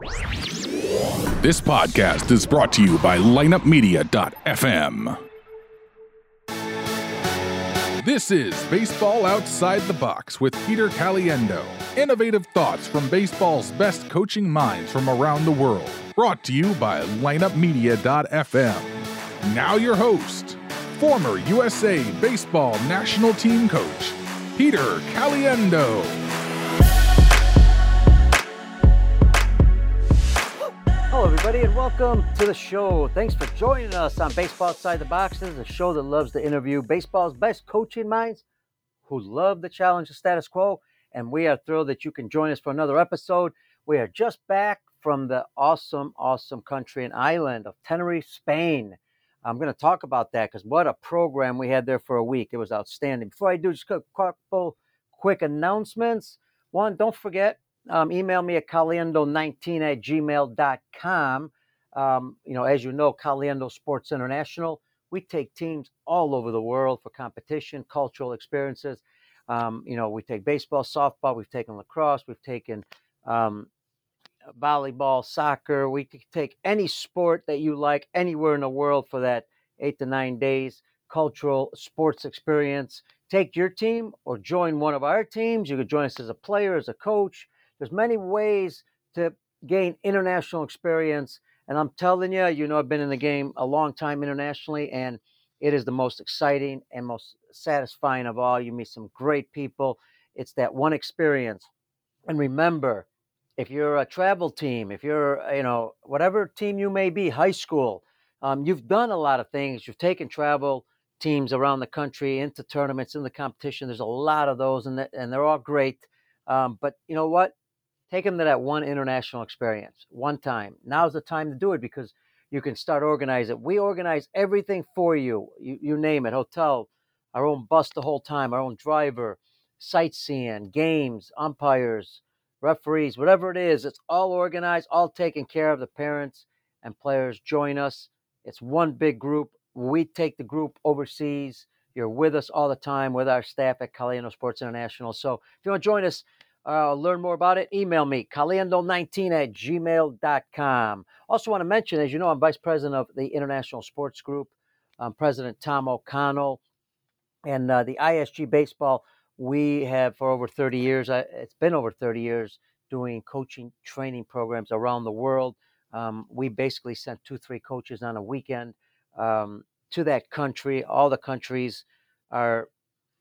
This podcast is brought to you by lineupmedia.fm. This is Baseball Outside the Box with Peter Caliendo. Innovative thoughts from baseball's best coaching minds from around the world. Brought to you by lineupmedia.fm. Now, your host, former USA Baseball National Team Coach, Peter Caliendo. Hello, everybody, and welcome to the show. Thanks for joining us on Baseball Outside the Box. This a show that loves to interview baseball's best coaching minds who love the challenge of status quo. And we are thrilled that you can join us for another episode. We are just back from the awesome, awesome country and island of Tenerife, Spain. I'm going to talk about that because what a program we had there for a week. It was outstanding. Before I do, just a couple quick announcements. One, don't forget, um, email me at caliendo19 at gmail.com. Um, you know, as you know, Caliendo Sports International, we take teams all over the world for competition, cultural experiences. Um, you know, we take baseball, softball, we've taken lacrosse, we've taken um, volleyball, soccer. We could take any sport that you like anywhere in the world for that eight to nine days cultural sports experience. Take your team or join one of our teams. You could join us as a player, as a coach. There's many ways to gain international experience. And I'm telling you, you know, I've been in the game a long time internationally, and it is the most exciting and most satisfying of all. You meet some great people. It's that one experience. And remember, if you're a travel team, if you're, you know, whatever team you may be, high school, um, you've done a lot of things. You've taken travel teams around the country into tournaments, in the competition. There's a lot of those, and, and they're all great. Um, but you know what? Take them to that one international experience, one time. Now's the time to do it because you can start organizing. We organize everything for you. You, you name it, hotel, our own bus the whole time, our own driver, sightseeing, games, umpires, referees, whatever it is. It's all organized, all taken care of. The parents and players join us. It's one big group. We take the group overseas. You're with us all the time with our staff at Caliendo Sports International. So if you want to join us, uh, learn more about it, email me, caliendo19 at gmail.com. Also, want to mention, as you know, I'm vice president of the International Sports Group. I'm President Tom O'Connell. And uh, the ISG Baseball, we have for over 30 years, uh, it's been over 30 years, doing coaching training programs around the world. Um, we basically sent two, three coaches on a weekend um, to that country. All the countries are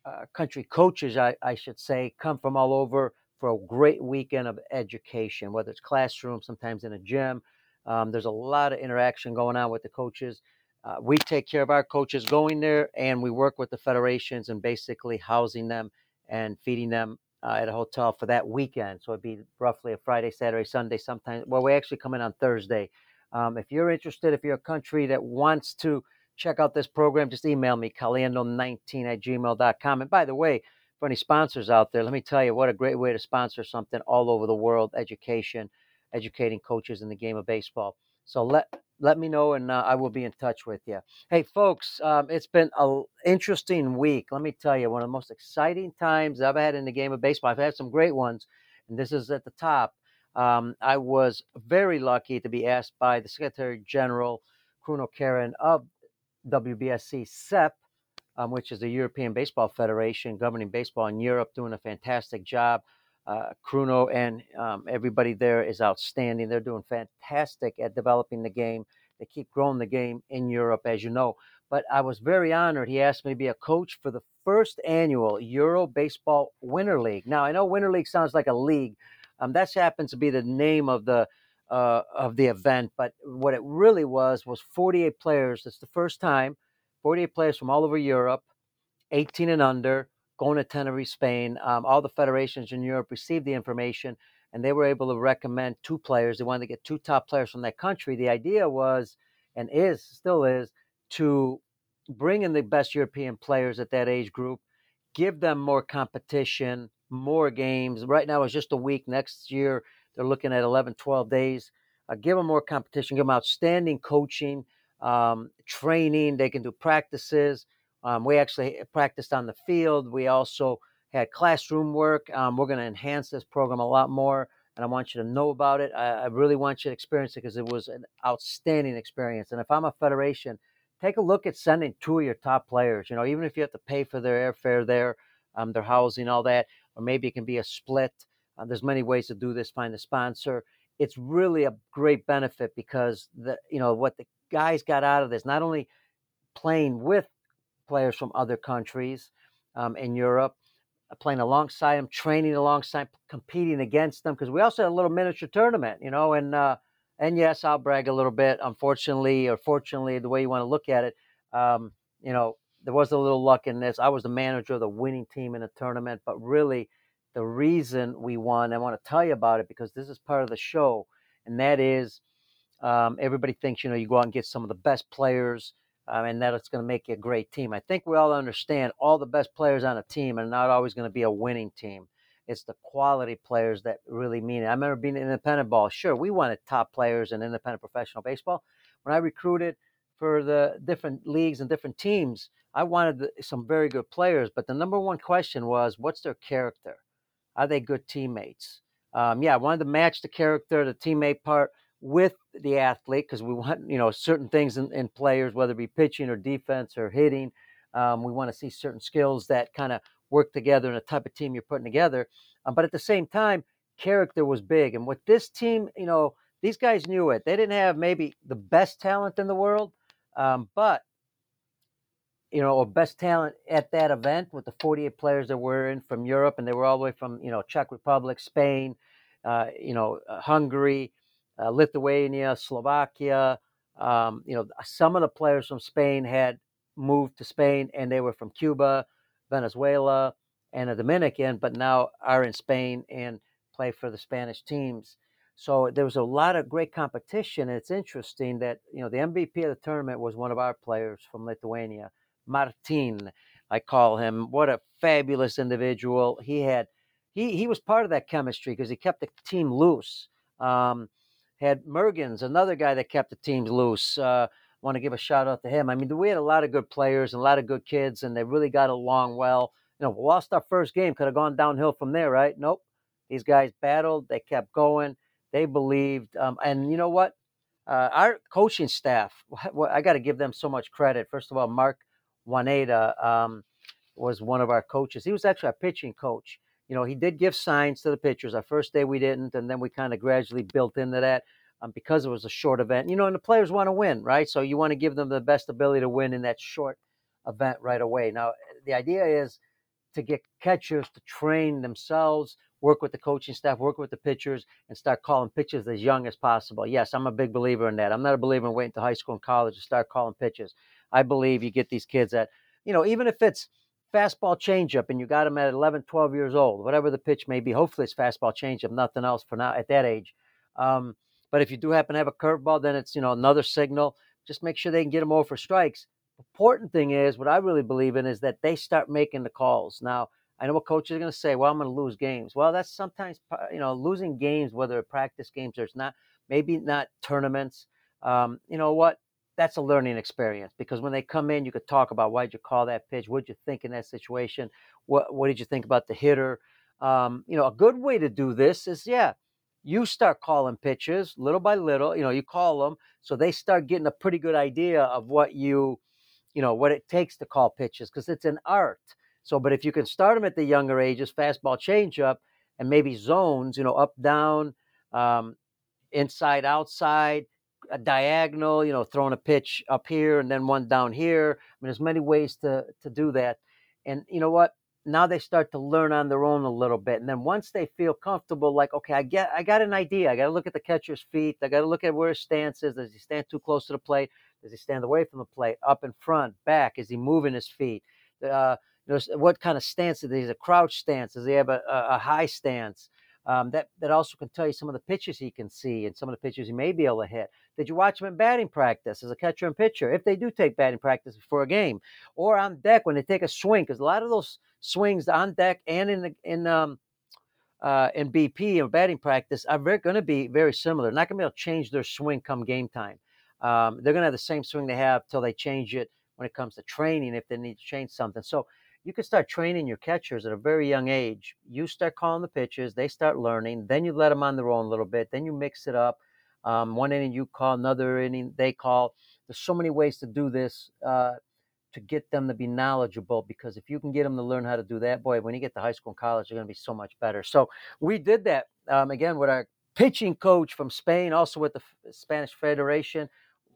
uh, country coaches, I, I, should say, come from all over for a great weekend of education, whether it's classroom, sometimes in a gym. Um, there's a lot of interaction going on with the coaches. Uh, we take care of our coaches going there, and we work with the federations and basically housing them and feeding them uh, at a hotel for that weekend. So it'd be roughly a Friday, Saturday, Sunday, sometimes. Well, we actually come in on Thursday. Um, if you're interested, if you're a country that wants to check out this program, just email me, caliendo19 at gmail.com. And by the way, for any sponsors out there, let me tell you what a great way to sponsor something all over the world education, educating coaches in the game of baseball. So let let me know, and uh, I will be in touch with you. Hey, folks, um, it's been an interesting week. Let me tell you, one of the most exciting times I've had in the game of baseball. I've had some great ones, and this is at the top. Um, I was very lucky to be asked by the Secretary General, Kruno Karen of WBSC SEP um, which is the European Baseball Federation governing baseball in Europe, doing a fantastic job. Uh, Kruno and um, everybody there is outstanding. They're doing fantastic at developing the game. They keep growing the game in Europe, as you know. But I was very honored. He asked me to be a coach for the first annual Euro Baseball Winter League. Now I know Winter League sounds like a league. Um, that happens to be the name of the uh, of the event, but what it really was was 48 players. It's the first time 48 players from all over Europe, 18 and under, going to Tenerife, Spain. Um, all the federations in Europe received the information and they were able to recommend two players. They wanted to get two top players from that country. The idea was, and is, still is, to bring in the best European players at that age group, give them more competition, more games. Right now it's just a week. Next year, they're looking at 11, 12 days. Uh, give them more competition, give them outstanding coaching um, training. They can do practices. Um, we actually practiced on the field. We also had classroom work. Um, we're going to enhance this program a lot more. and I want you to know about it. I, I really want you to experience it because it was an outstanding experience. And if I'm a federation, take a look at sending two of your top players. You know, even if you have to pay for their airfare there, um, their housing, all that, or maybe it can be a split. Uh, there's many ways to do this. Find a sponsor. It's really a great benefit because the you know what the guys got out of this not only playing with players from other countries um, in Europe, uh, playing alongside them, training alongside, competing against them. Because we also had a little miniature tournament, you know, and uh, and yes, I'll brag a little bit. Unfortunately, or fortunately, the way you want to look at it, um, you know, there was a little luck in this. I was the manager of the winning team in a tournament, but really, the reason we won, I want to tell you about it because this is part of the show, and that is, um, everybody thinks you know you go out and get some of the best players um, and that it's going to make you a great team. I think we all understand all the best players on a team are not always going to be a winning team. It's the quality players that really mean it. I remember being in independent ball. Sure, we wanted top players in independent professional baseball. When I recruited for the different leagues and different teams, I wanted some very good players. But the number one question was, what's their character? Are they good teammates? Um, yeah, I wanted to match the character, the teammate part with the athlete because we want you know certain things in, in, players, whether it be pitching or defense or hitting. Um, we want to see certain skills that kind of work together in a type of team you're putting together. Um, but at the same time, character was big, and with this team, you know, these guys knew it. They didn't have maybe the best talent in the world, um, but you know, or best talent at that event with the 48 players that were in from Europe, and they were all the way from you know Czech Republic, Spain, uh, you know, uh, Hungary, uh, Lithuania, Slovakia. Um, you know, some of the players from Spain had moved to Spain and they were from Cuba, Venezuela, and the Dominican, but now are in Spain and play for the Spanish teams. So there was a lot of great competition. It's interesting that, you know, the MVP of the tournament was one of our players from Lithuania, Martin. I call him. What a fabulous individual. He had, he, he was part of that chemistry because he kept the team loose. Um, had Mergens, another guy that kept the teams loose. Uh, want to give a shout out to him. I mean, we had a lot of good players and a lot of good kids, and they really got along well. You know, lost our first game, could have gone downhill from there, right? Nope. These guys battled, they kept going, they believed. Um, and you know what? Uh, our coaching staff, I got to give them so much credit. First of all, Mark Juaneda um, was one of our coaches. He was actually a pitching coach you know, he did give signs to the pitchers. Our first day we didn't, and then we kind of gradually built into that um, because it was a short event. You know, and the players want to win, right? So you want to give them the best ability to win in that short event right away. Now, the idea is to get catchers to train themselves, work with the coaching staff, work with the pitchers, and start calling pitches as young as possible. Yes, I'm a big believer in that. I'm not a believer in waiting to high school and college to start calling pitches. I believe you get these kids that, you know, even if it's fastball changeup and you got them at 11, 12 years old, whatever the pitch may be. Hopefully it's fastball changeup, nothing else for now at that age. Um, but if you do happen to have a curveball, then it's you know another signal. Just make sure they can get them over for strikes. Important thing is what I really believe in is that they start making the calls. Now I know what coaches are going to say. Well, I'm going to lose games. Well, that's sometimes you know losing games, whether it's practice games or it's not, maybe not tournaments. Um, you know what? That's a learning experience because when they come in, you could talk about why did you call that pitch, what did you think in that situation, what what did you think about the hitter. Um, you know, a good way to do this is yeah, you start calling pitches little by little. You know, you call them so they start getting a pretty good idea of what you, you know, what it takes to call pitches because it's an art. So, but if you can start them at the younger ages, fastball, changeup, and maybe zones, you know, up, down, um, inside, outside a diagonal, you know, throwing a pitch up here and then one down here. I mean, there's many ways to to do that. And you know what? Now they start to learn on their own a little bit. And then once they feel comfortable, like, okay, I get I got an idea. I got to look at the catcher's feet. I got to look at where his stance is. Does he stand too close to the plate? Does he stand away from the plate? Up in front, back? Is he moving his feet? Uh, what kind of stance is he? Is a crouch stance? Does he have a, a high stance? Um, that that also can tell you some of the pitches he can see and some of the pitches he may be able to hit. Did you watch him in batting practice as a catcher and pitcher? If they do take batting practice for a game, or on deck when they take a swing, because a lot of those swings on deck and in the, in um, uh, in BP or batting practice are going to be very similar. Not going to be able to change their swing come game time. Um, they're going to have the same swing they have till they change it when it comes to training if they need to change something. So you can start training your catchers at a very young age. You start calling the pitches, they start learning, then you let them on their own a little bit, then you mix it up. Um, one inning you call, another inning they call. There's so many ways to do this uh, to get them to be knowledgeable because if you can get them to learn how to do that, boy, when you get to high school and college, they're going to be so much better. So we did that um, again with our pitching coach from Spain, also with the Spanish Federation,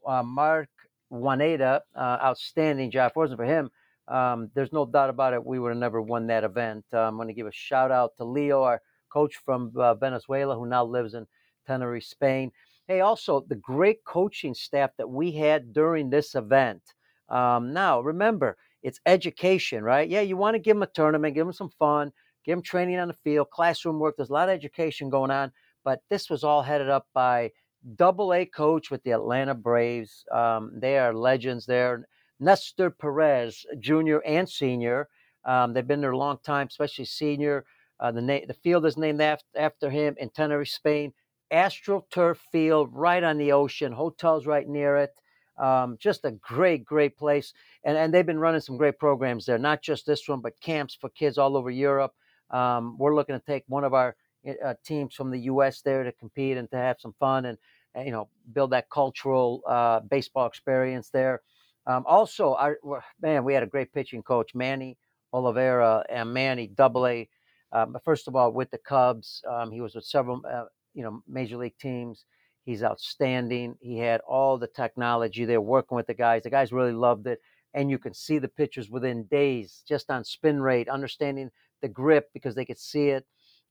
uh, Mark Juaneda, uh, outstanding job. For him, um, there's no doubt about it, we would have never won that event. Uh, I'm going to give a shout out to Leo, our coach from uh, Venezuela, who now lives in Tenerife, Spain. Hey, also the great coaching staff that we had during this event. Um, now, remember, it's education, right? Yeah, you want to give them a tournament, give them some fun, give them training on the field, classroom work. There's a lot of education going on, but this was all headed up by double A coach with the Atlanta Braves. Um, they are legends there. Nestor Perez, junior and senior. Um, they've been there a long time, especially senior. Uh, the, na- the field is named after, after him in Tenerife, Spain. AstroTurf Field, right on the ocean. Hotels right near it. Um, just a great, great place. And, and they've been running some great programs there, not just this one, but camps for kids all over Europe. Um, we're looking to take one of our uh, teams from the U.S. there to compete and to have some fun and, and you know build that cultural uh, baseball experience there. Um, also, our man, we had a great pitching coach, Manny Oliveira, and Manny Double A. Um, first of all, with the Cubs, um, he was with several uh, you know major league teams. He's outstanding. He had all the technology there, working with the guys. The guys really loved it, and you can see the pitchers within days, just on spin rate, understanding the grip because they could see it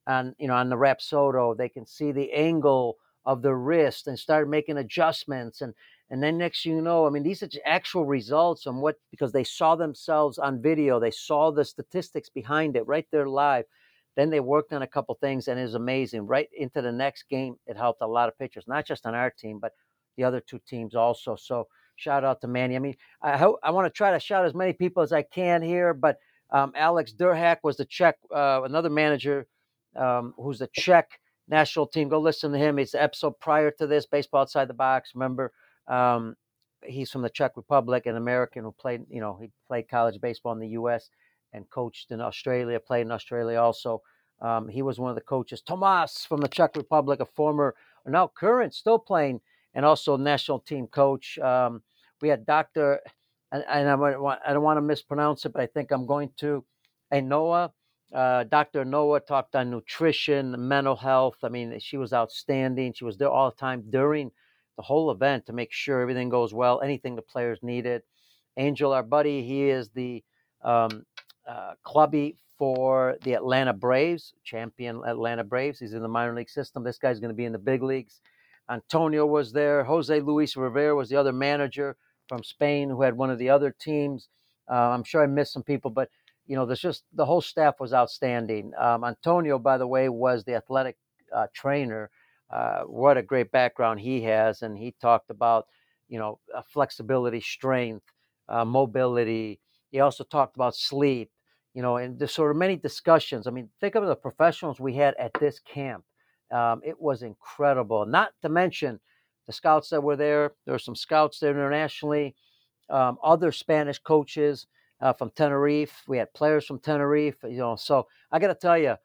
on you know on the Rapsodo. They can see the angle of the wrist and start making adjustments and and then next you know, I mean, these are actual results on what because they saw themselves on video, they saw the statistics behind it right there live. Then they worked on a couple things and it was amazing. Right into the next game, it helped a lot of pitchers, not just on our team, but the other two teams also. So shout out to Manny. I mean, I I want to try to shout as many people as I can here, but um, Alex Durhak was the Czech, uh, another manager um, who's the Czech national team. Go listen to him. It's episode prior to this, Baseball Outside the Box. Remember, um, he's from the Czech Republic, an American who played, you know, he played college baseball in the U.S. and coached in Australia, played in Australia also. Um, he was one of the coaches. Tomas from the Czech Republic, a former, now current, still playing, and also national team coach. Um, we had Dr. And, and I, want, I don't want to mispronounce it, but I think I'm going to. And Noah, uh, Dr. Noah talked on nutrition, mental health. I mean, she was outstanding. She was there all the time during the whole event to make sure everything goes well, anything the players needed. Angel, our buddy, he is the um, uh, clubby for the Atlanta Braves, champion Atlanta Braves. He's in the minor league system. This guy's going to be in the big leagues. Antonio was there. Jose Luis Rivera was the other manager from Spain who had one of the other teams. Uh, I'm sure I missed some people, but you know, there's just the whole staff was outstanding. Um, Antonio, by the way, was the athletic uh, trainer uh, what a great background he has. And he talked about, you know, uh, flexibility, strength, uh, mobility. He also talked about sleep, you know, and there's sort of many discussions. I mean, think of the professionals we had at this camp. Um, it was incredible. Not to mention the scouts that were there. There were some scouts there internationally, um, other Spanish coaches uh, from Tenerife. We had players from Tenerife, you know. So I got to tell you,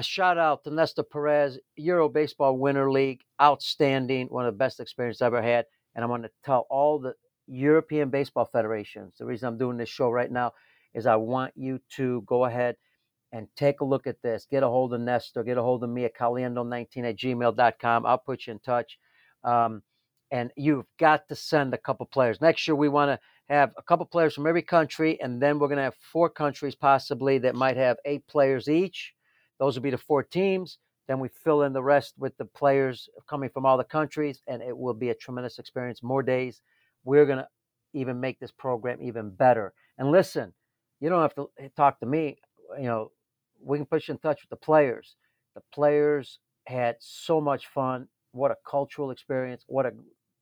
a shout out to Nestor Perez, Euro Baseball Winter League, outstanding, one of the best experiences I ever had. And I want to tell all the European baseball federations. The reason I'm doing this show right now is I want you to go ahead and take a look at this. Get a hold of Nestor, get a hold of me at caliendo19 at gmail.com. I'll put you in touch. Um, and you've got to send a couple players. Next year, we want to have a couple players from every country, and then we're going to have four countries possibly that might have eight players each those will be the four teams. Then we fill in the rest with the players coming from all the countries, and it will be a tremendous experience. More days. We're going to even make this program even better. And listen, you don't have to eh, talk to me. You know, we can put you in touch with the players. The players had so much fun. What a cultural experience. What a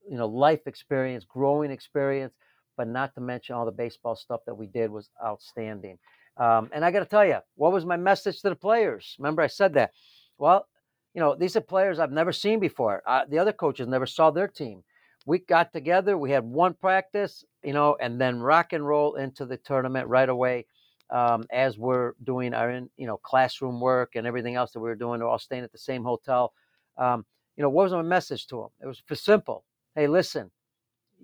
you know life experience, growing experience. But not to mention all the baseball stuff that we did was outstanding. Um, and I got to tell you, what was my message to the players? Remember, I said that. Well, you know, these are players I've never seen before. Uh, the other coaches never saw their team. We got together, we had one practice, you know, and then rock and roll into the tournament right away. um, as we're doing our in, you know classroom work and everything else that we were doing. We're all staying at the same hotel. Um, you know, what was my message to them? It was simple. Hey, listen,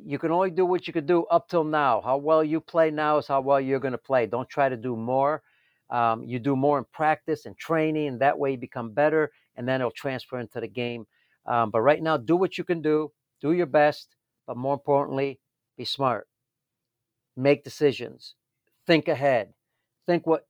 you can only do what you could do up till now. How well you play now is how well you're going to play. Don't try to do more. Um, you do more in practice and training, and that way you become better, and then it'll transfer into the game. Um, but right now, do what you can do, do your best, but more importantly, be smart. Make decisions, think ahead, think what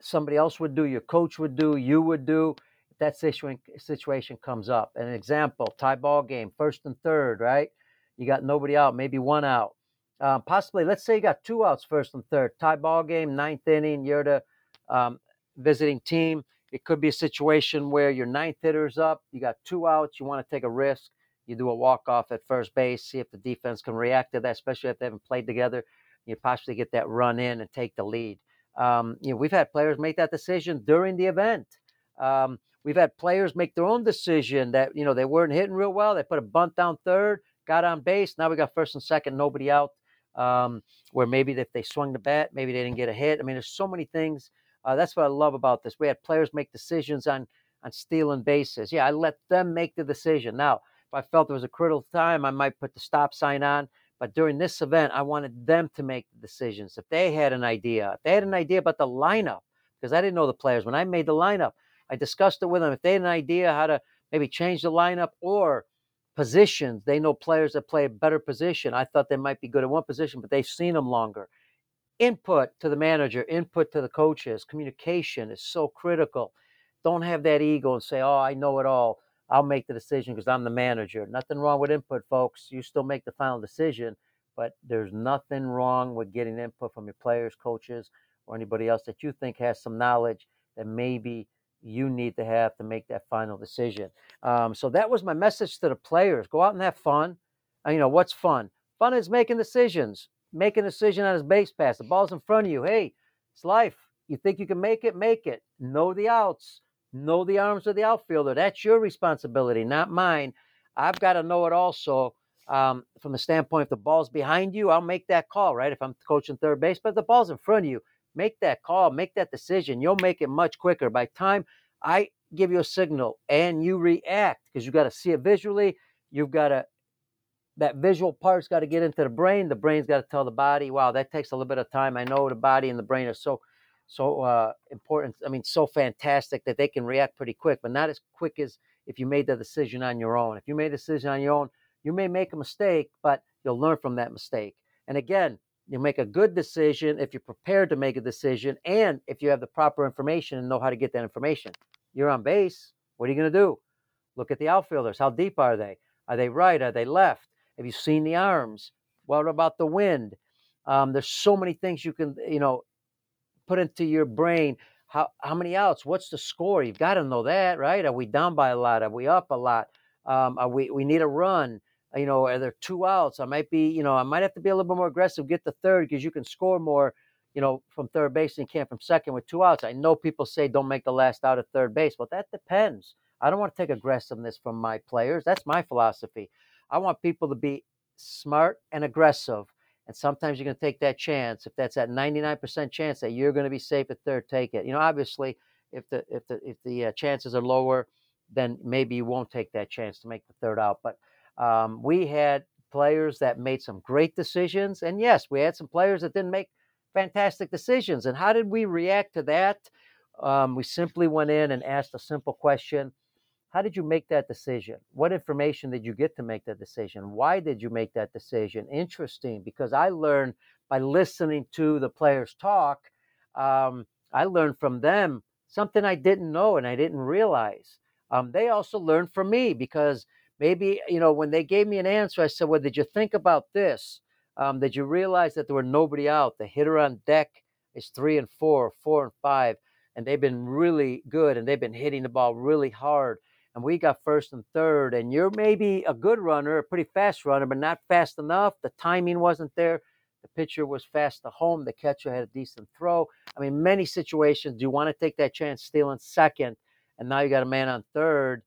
somebody else would do, your coach would do, you would do. If that situation situation comes up, an example: tie ball game, first and third, right? You got nobody out, maybe one out. Uh, possibly, let's say you got two outs, first and third, tie ball game, ninth inning. You're the um, visiting team. It could be a situation where your ninth hitter's up, you got two outs, you want to take a risk. You do a walk off at first base, see if the defense can react to that, especially if they haven't played together. You possibly get that run in and take the lead. Um, you know, we've had players make that decision during the event. Um, we've had players make their own decision that you know they weren't hitting real well. They put a bunt down third, got on base. Now we got first and second, nobody out. Um, where maybe if they swung the bat, maybe they didn't get a hit. I mean, there's so many things. Uh, that's what I love about this. We had players make decisions on on stealing bases. Yeah, I let them make the decision. Now, if I felt there was a critical time, I might put the stop sign on. But during this event, I wanted them to make the decisions. If they had an idea, if they had an idea about the lineup, because I didn't know the players. When I made the lineup, I discussed it with them. If they had an idea how to maybe change the lineup or positions, they know players that play a better position. I thought they might be good at one position, but they've seen them longer. Input to the manager, input to the coaches, communication is so critical. Don't have that ego and say, oh, I know it all. I'll make the decision because I'm the manager. Nothing wrong with input, folks. You still make the final decision, but there's nothing wrong with getting input from your players, coaches, or anybody else that you think has some knowledge that maybe you need to have to make that final decision. Um, so that was my message to the players: go out and have fun. Uh, you know what's fun? Fun is making decisions. Make a decision on his base pass. The ball's in front of you. Hey, it's life. You think you can make it? Make it. Know the outs know the arms of the outfielder. That's your responsibility, not mine. I've got to know it also um, from the standpoint if the ball's behind you, I'll make that call, right? If I'm coaching third base, but the ball's in front of you, make that call, make that decision. You'll make it much quicker. By time I give you a signal and you react, because you've got to see it visually, you've got to that visual part's got to get into the brain. The brain's got to tell the body, wow, that takes a little bit of time. I know the body and the brain are so so uh, important. I mean, so fantastic that they can react pretty quick, but not as quick as if you made the decision on your own. If you made a decision on your own, you may make a mistake, but you'll learn from that mistake. And again, you make a good decision if you're prepared to make a decision and if you have the proper information and know how to get that information. You're on base. What are you going to do? Look at the outfielders. How deep are they? Are they right? Are they left? Have you seen the arms? What about the wind? Um, there's so many things you can, you know, put into your brain how how many outs? What's the score? You've got to know that, right? Are we down by a lot? Are we up a lot? Um, are we we need a run? Uh, you know, are there two outs? I might be, you know, I might have to be a little bit more aggressive, get the third because you can score more, you know, from third base than you can from second with two outs. I know people say don't make the last out at third base, but that depends. I don't want to take aggressiveness from my players. That's my philosophy. I want people to be smart and aggressive and sometimes you're going to take that chance. If that's that 99% chance that you're going to be safe at third, take it. You know, obviously, if the if the if the uh, chances are lower, then maybe you won't take that chance to make the third out. But um, we had players that made some great decisions, and yes, we had some players that didn't make fantastic decisions. And how did we react to that? Um, we simply went in and asked a simple question how did you make that decision? What information did you get to make that decision? Why did you make that decision? Interesting, because I learned by listening to the players talk. Um, I learned from them something I didn't know and I didn't realize. Um, they also learned from me because maybe you know when they gave me an answer, I said, "Well, did you think about this? Um, did you realize that there were nobody out? The hitter on deck is three and four, four and five, and they've been really good and they've been hitting the ball really hard." and we got first and third, and you're maybe a good runner, a pretty fast runner, but not fast enough. The timing wasn't there. The pitcher was fast to home. The catcher had a decent throw. I mean, many situations, do you want to take that chance stealing second, and now you got a man on third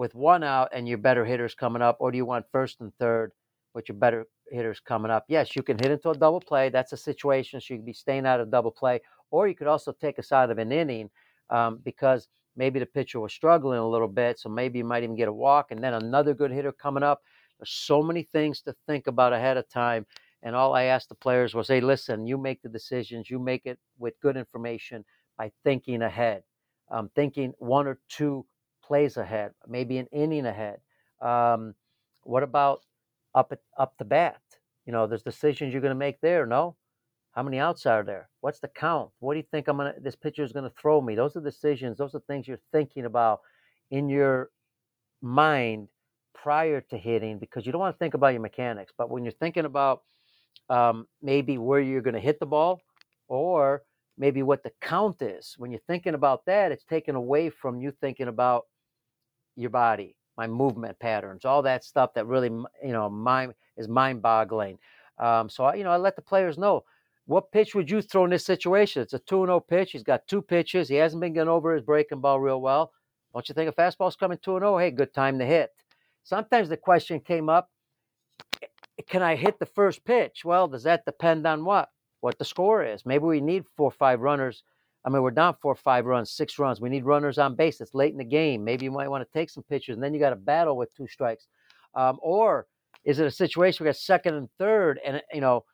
with one out and your better hitters coming up, or do you want first and third with your better hitters coming up. Yes, you can hit into a double play. That's a situation, so you can be staying out of double play, or you could also take us out of an inning um, because maybe the pitcher was struggling a little bit, so maybe you might even get a walk, and then another good hitter coming up. There's so many things to think about ahead of time. And all I asked the players was, hey, listen, you make the decisions, you make it with good information by thinking ahead, um, thinking one or two plays ahead, maybe an inning ahead. Um, what about up up the bat? You know, there's decisions you're going to make there. No, how many outs are there? What's the count? What do you think I'm gonna? This pitcher is going to throw me. Those are decisions. Those are things you're thinking about in your mind prior to hitting because you don't want to think about your mechanics. But when you're thinking about um, maybe where you're going to hit the ball or maybe what the count is, when you're thinking about that, it's taken away from you thinking about your body, my movement patterns, all that stuff that really, you know, mind is mind boggling. Um, so, I, you know, I let the players know what pitch would you throw in this situation? It's a 2 0 pitch. He's got two pitches. He hasn't been getting over his breaking ball real well. Don't you think a fastball's coming 2 0? Hey, good time to hit. Sometimes the question came up can I hit the first pitch? Well, does that depend on what? What the score is. Maybe we need four or five runners. I mean, we're down four five runs, six runs. We need runners on base. It's late in the game. Maybe you might want to take some pitches, and then you got to battle with two strikes. Um, or is it a situation we got second and third, and you know,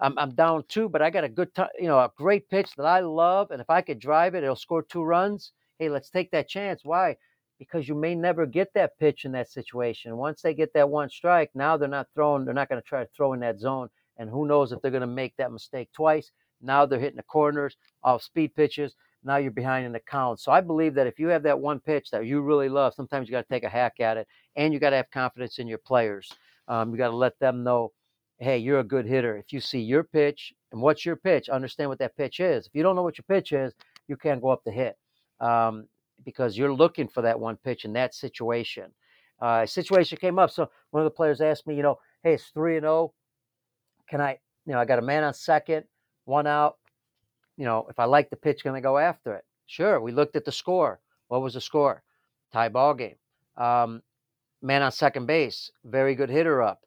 I'm, I'm down two, but I got a good, t- you know, a great pitch that I love, and if I could drive it, it'll score two runs. Hey, let's take that chance. Why? Because you may never get that pitch in that situation. Once they get that one strike, now they're not throwing. They're not going to try to throw in that zone, and who knows if they're going to make that mistake twice. Now they're hitting the corners off speed pitches. Now you're behind in the count. So I believe that if you have that one pitch that you really love, sometimes you got to take a hack at it, and you got to have confidence in your players. Um, you got to let them know hey, you're a good hitter. If you see your pitch and what's your pitch, understand what that pitch is. If you don't know what your pitch is, you can't go up to hit um, because you're looking for that one pitch in that situation. Uh, situation came up. So one of the players asked me, you know, hey, it's 3 and 0. Can I, you know, I got a man on second, one out. You know, if I like the pitch, can I go after it? Sure. We looked at the score. What was the score? Tie ball game. Um, man on second base, very good hitter up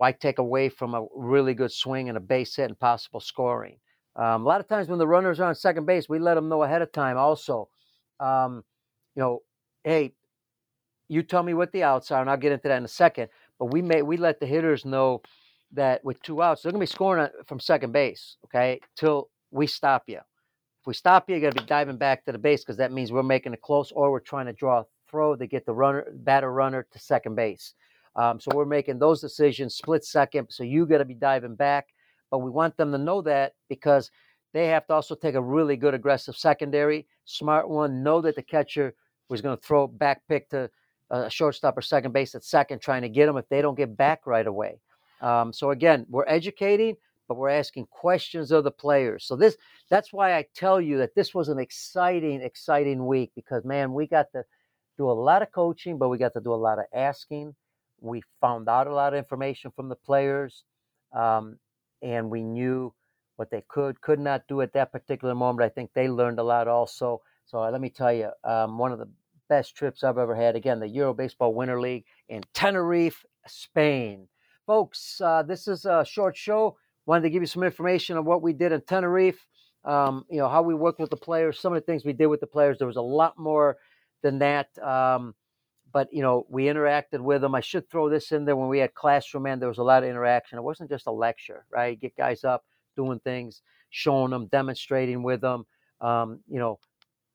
why take away from a really good swing and a base hit and possible scoring? Um, a lot of times when the runners are on second base, we let them know ahead of time also. Um, you know, hey, you tell me what the outs are, and I'll get into that in a second. But we may we let the hitters know that with two outs, they're gonna be scoring from second base, okay, till we stop you. If we stop you, you're going to be diving back to the base because that means we're making it close, or we're trying to draw a throw to get the runner, batter runner to second base. Um, so we're making those decisions split second. So you got to be diving back. But we want them to know that because they have to also take a really good aggressive secondary, smart one, know that the catcher was going to throw back pick to a shortstop or second base at second, trying to get them if they don't get back right away. Um, so again, we're educating, but we're asking questions of the players. So this that's why I tell you that this was an exciting, exciting week because man, we got to do a lot of coaching, but we got to do a lot of asking we found out a lot of information from the players, um, and we knew what they could could not do at that particular moment. I think they learned a lot also. So uh, let me tell you, um, one of the best trips I've ever had. Again, the Euro Baseball Winter League in Tenerife, Spain. Folks, uh, this is a short show. Wanted to give you some information on what we did in Tenerife. Um, you know how we worked with the players, some of the things we did with the players. There was a lot more than that. Um, but you know we interacted with them i should throw this in there when we had classroom and there was a lot of interaction it wasn't just a lecture right get guys up doing things showing them demonstrating with them um, you know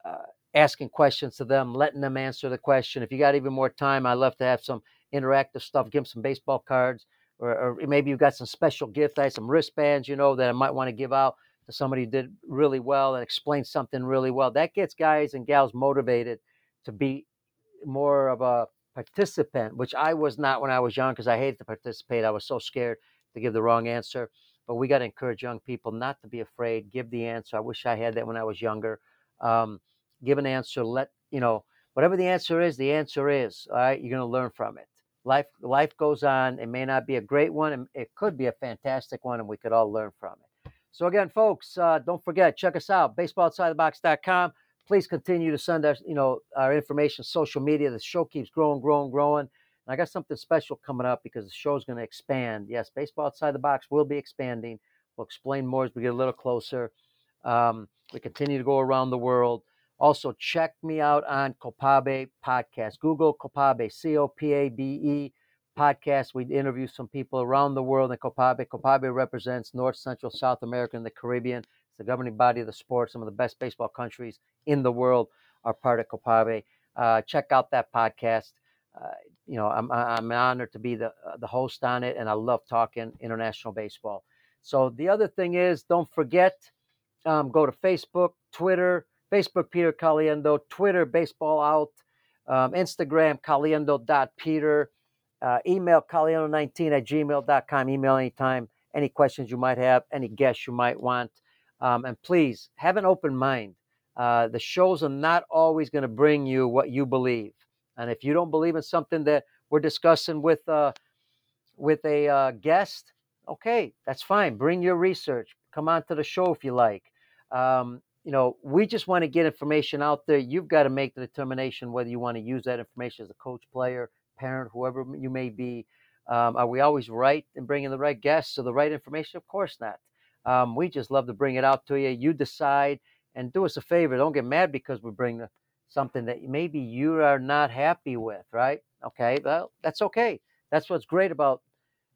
uh, asking questions to them letting them answer the question if you got even more time i love to have some interactive stuff give them some baseball cards or, or maybe you've got some special gift i some wristbands you know that i might want to give out to somebody who did really well and explain something really well that gets guys and gals motivated to be more of a participant, which I was not when I was young because I hated to participate. I was so scared to give the wrong answer. But we got to encourage young people not to be afraid. Give the answer. I wish I had that when I was younger. Um, give an answer. Let you know whatever the answer is. The answer is. All right, you're going to learn from it. Life life goes on. It may not be a great one. It could be a fantastic one, and we could all learn from it. So again, folks, uh, don't forget check us out baseballoutsidethebox.com please continue to send us, you know, our information, social media. The show keeps growing, growing, growing. And I got something special coming up because the show is going to expand. Yes, Baseball Outside the Box will be expanding. We'll explain more as we get a little closer. Um, we continue to go around the world. Also, check me out on Copabe Podcast. Google Copabe, C O P A B E podcast. We interview some people around the world in Copabe. Copabe represents North, Central, South America, and the Caribbean. It's the governing body of the sport. Some of the best baseball countries in the world are part of Copabe. Uh, check out that podcast. Uh, you know, I'm, I'm honored to be the, uh, the host on it, and I love talking international baseball. So the other thing is, don't forget, um, go to Facebook, Twitter, Facebook Peter Caliendo, Twitter Baseball Out, um, Instagram caliendo.peter, uh, email caliendo19 at gmail.com. Email anytime, any questions you might have, any guests you might want. Um, and please have an open mind. Uh, the shows are not always going to bring you what you believe. And if you don't believe in something that we're discussing with uh, with a uh, guest, okay, that's fine. Bring your research. Come on to the show if you like. Um, you know, we just want to get information out there. You've got to make the determination whether you want to use that information as a coach, player, parent, whoever you may be. Um, are we always right in bringing the right guests or the right information? Of course not. Um, we just love to bring it out to you. You decide and do us a favor. Don't get mad because we bring the, something that maybe you are not happy with, right? Okay, well, that's okay. That's what's great about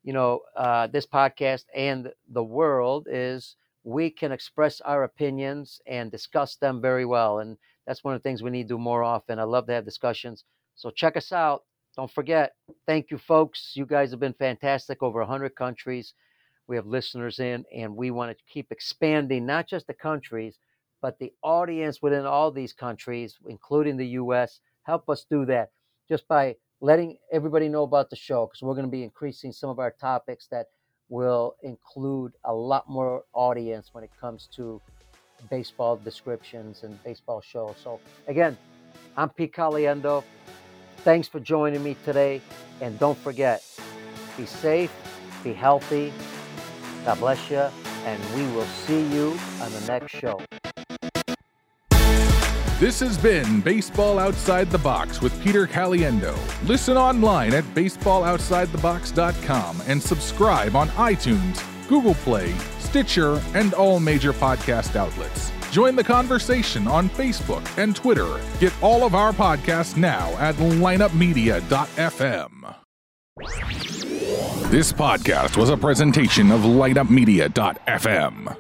you know uh, this podcast and the world is we can express our opinions and discuss them very well. And that's one of the things we need to do more often. I love to have discussions. So check us out. Don't forget. Thank you, folks. You guys have been fantastic over 100 countries. We have listeners in, and we want to keep expanding not just the countries, but the audience within all these countries, including the U.S. Help us do that just by letting everybody know about the show because we're going to be increasing some of our topics that will include a lot more audience when it comes to baseball descriptions and baseball shows. So, again, I'm Pete Caliendo. Thanks for joining me today. And don't forget, be safe, be healthy. God bless you. And we will see you on the next show. This has been Baseball Outside the Box with Peter Caliendo. Listen online at baseballoutsidethebox.com and subscribe on iTunes, Google Play, Stitcher, and all major podcast outlets. Join the conversation on Facebook and Twitter. Get all of our podcasts now at lineupmedia.fm. This podcast was a presentation of lineupmedia.fm.